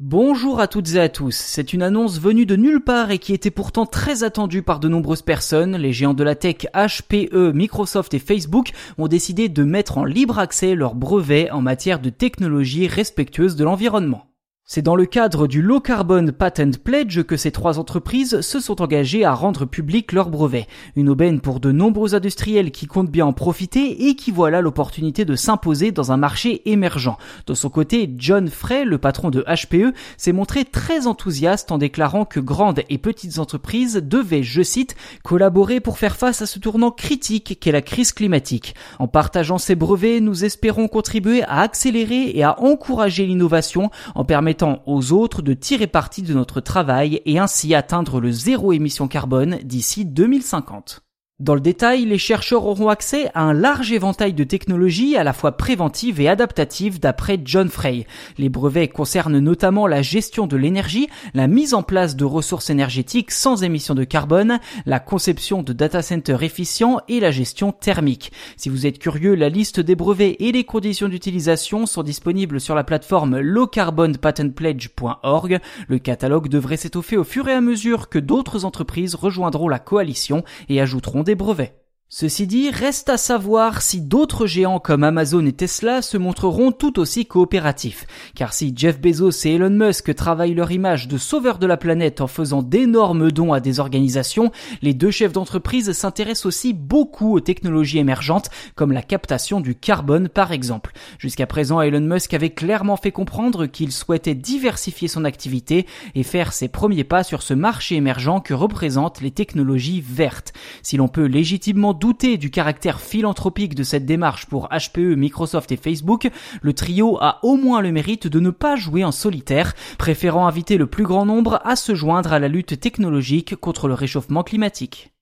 Bonjour à toutes et à tous. C'est une annonce venue de nulle part et qui était pourtant très attendue par de nombreuses personnes. Les géants de la tech HPE, Microsoft et Facebook ont décidé de mettre en libre accès leurs brevets en matière de technologie respectueuse de l'environnement. C'est dans le cadre du Low Carbon Patent Pledge que ces trois entreprises se sont engagées à rendre public leurs brevets. Une aubaine pour de nombreux industriels qui comptent bien en profiter et qui voient là l'opportunité de s'imposer dans un marché émergent. De son côté, John Frey, le patron de HPE, s'est montré très enthousiaste en déclarant que grandes et petites entreprises devaient, je cite, collaborer pour faire face à ce tournant critique qu'est la crise climatique. En partageant ces brevets, nous espérons contribuer à accélérer et à encourager l'innovation en permettant aux autres de tirer parti de notre travail et ainsi atteindre le zéro émission carbone d'ici 2050. Dans le détail, les chercheurs auront accès à un large éventail de technologies à la fois préventives et adaptatives d'après John Frey. Les brevets concernent notamment la gestion de l'énergie, la mise en place de ressources énergétiques sans émissions de carbone, la conception de data centers efficients et la gestion thermique. Si vous êtes curieux, la liste des brevets et les conditions d'utilisation sont disponibles sur la plateforme lowcarbonpatentpledge.org. Le catalogue devrait s'étoffer au fur et à mesure que d'autres entreprises rejoindront la coalition et ajouteront des brevets. Ceci dit, reste à savoir si d'autres géants comme Amazon et Tesla se montreront tout aussi coopératifs. Car si Jeff Bezos et Elon Musk travaillent leur image de sauveur de la planète en faisant d'énormes dons à des organisations, les deux chefs d'entreprise s'intéressent aussi beaucoup aux technologies émergentes comme la captation du carbone par exemple. Jusqu'à présent, Elon Musk avait clairement fait comprendre qu'il souhaitait diversifier son activité et faire ses premiers pas sur ce marché émergent que représentent les technologies vertes. Si l'on peut légitimement douter du caractère philanthropique de cette démarche pour HPE, Microsoft et Facebook, le trio a au moins le mérite de ne pas jouer en solitaire, préférant inviter le plus grand nombre à se joindre à la lutte technologique contre le réchauffement climatique.